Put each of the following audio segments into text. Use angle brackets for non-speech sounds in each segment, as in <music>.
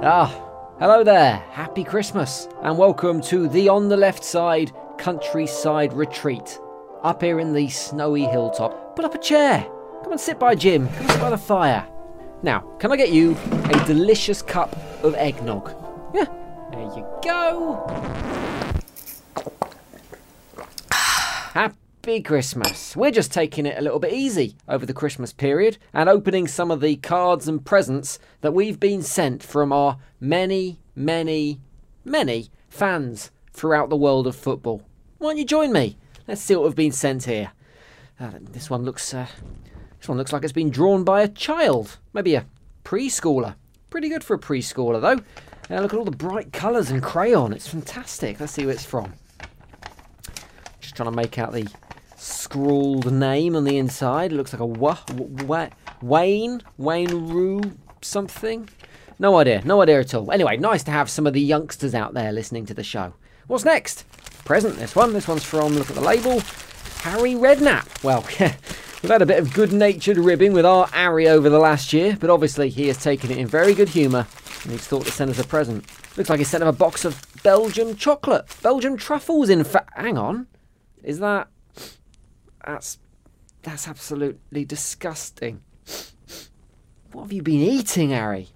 Ah, hello there. Happy Christmas and welcome to the On the Left Side Countryside Retreat. Up here in the snowy hilltop. Put up a chair. Come and sit by Jim. Come sit by the fire. Now, can I get you a delicious cup of eggnog? Yeah, there you go. Happy Christmas. We're just taking it a little bit easy over the Christmas period and opening some of the cards and presents that we've been sent from our many, many, many fans throughout the world of football. Why don't you join me? Let's see what we've been sent here. Uh, this one looks uh, this one looks like it's been drawn by a child, maybe a preschooler. Pretty good for a preschooler though. Now look at all the bright colours and crayon. It's fantastic. Let's see who it's from. Just trying to make out the scrawled name on the inside. It looks like a wa- wa- Wayne Wayne Rue something. No idea. No idea at all. Anyway, nice to have some of the youngsters out there listening to the show. What's next? Present. This one. This one's from. Look at the label. Harry Redknapp. Well, <laughs> we've had a bit of good-natured ribbing with our Harry over the last year, but obviously he has taken it in very good humour and he's thought to send us a present. Looks like he sent him a box of Belgian chocolate, Belgian truffles. In fact, hang on, is that? That's that's absolutely disgusting. What have you been eating, Harry?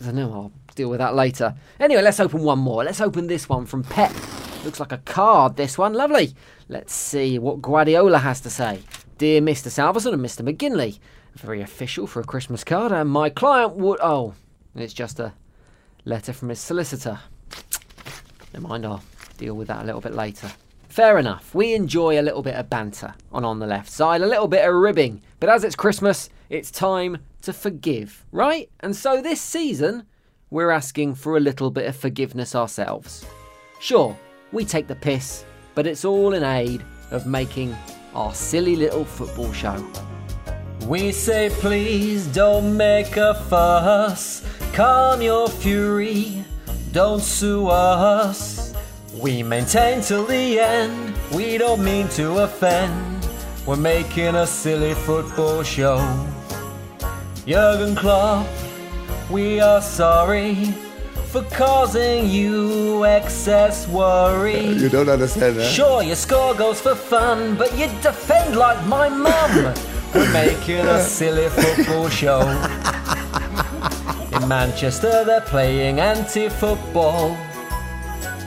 I don't know. I'll deal with that later. Anyway, let's open one more. Let's open this one from Pep. Looks like a card, this one. Lovely. Let's see what Guardiola has to say. Dear Mr. Salverson and Mr. McGinley, very official for a Christmas card, and my client would. Oh, it's just a letter from his solicitor. Never mind, I'll deal with that a little bit later. Fair enough. We enjoy a little bit of banter on On the Left Side, a little bit of ribbing. But as it's Christmas, it's time to forgive, right? And so this season, we're asking for a little bit of forgiveness ourselves. Sure, we take the piss, but it's all in aid of making our silly little football show. We say, please don't make a fuss. Calm your fury, don't sue us. We maintain till the end, we don't mean to offend. We're making a silly football show. Jurgen Klopp, we are sorry for causing you excess worry. Uh, you don't understand that. Sure, you score goals for fun, but you defend like my mum. <laughs> We're making a silly football show. <laughs> In Manchester, they're playing anti football.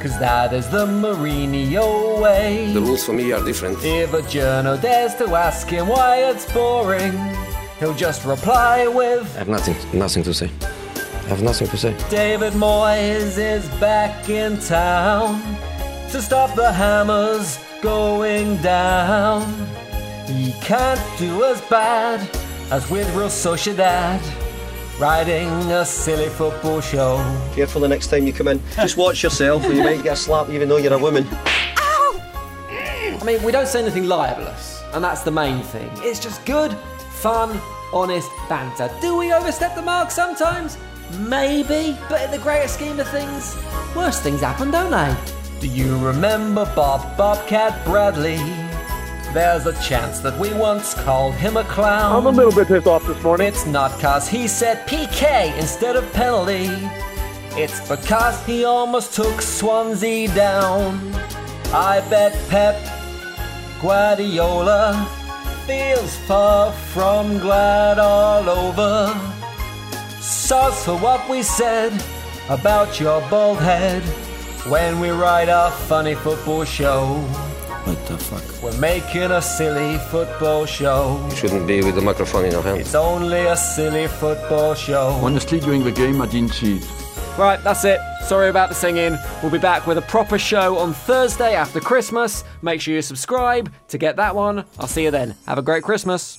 Cause that is the Mourinho way. The rules for me are different. If a journo dares to ask him why it's boring, he'll just reply with I have nothing, nothing to say. I have nothing to say. David Moyes is back in town to stop the hammers going down. He can't do as bad as with Real Sociedad, writing a silly football show. Careful the next time you come in. Just watch yourself or you might get slapped even though you're a woman. Ow! I mean, we don't say anything libelous, and that's the main thing. It's just good, fun, honest banter. Do we overstep the mark sometimes? Maybe, but in the greater scheme of things, worse things happen, don't they? Do you remember Bob Bobcat Bradley? There's a chance that we once called him a clown. I'm a little bit pissed off this morning. It's not cause he said PK instead of penalty. It's because he almost took Swansea down. I bet Pep Guardiola feels far from glad all over. Sauce for what we said about your bald head when we write our funny football show. What the fuck? We're making a silly football show. You shouldn't be with the microphone in your hand. It's only a silly football show. Honestly, during the game, I didn't see it. Right, that's it. Sorry about the singing. We'll be back with a proper show on Thursday after Christmas. Make sure you subscribe to get that one. I'll see you then. Have a great Christmas.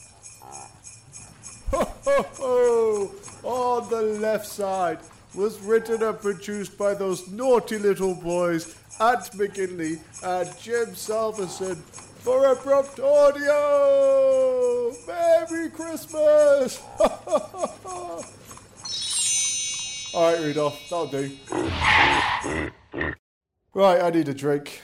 Ho, ho, ho! On the left side was written and produced by those naughty little boys, Ant McGinley and Jim Salverson, for Abrupt Audio! Merry Christmas! <laughs> Alright, Rudolph, that'll do. Right, I need a drink.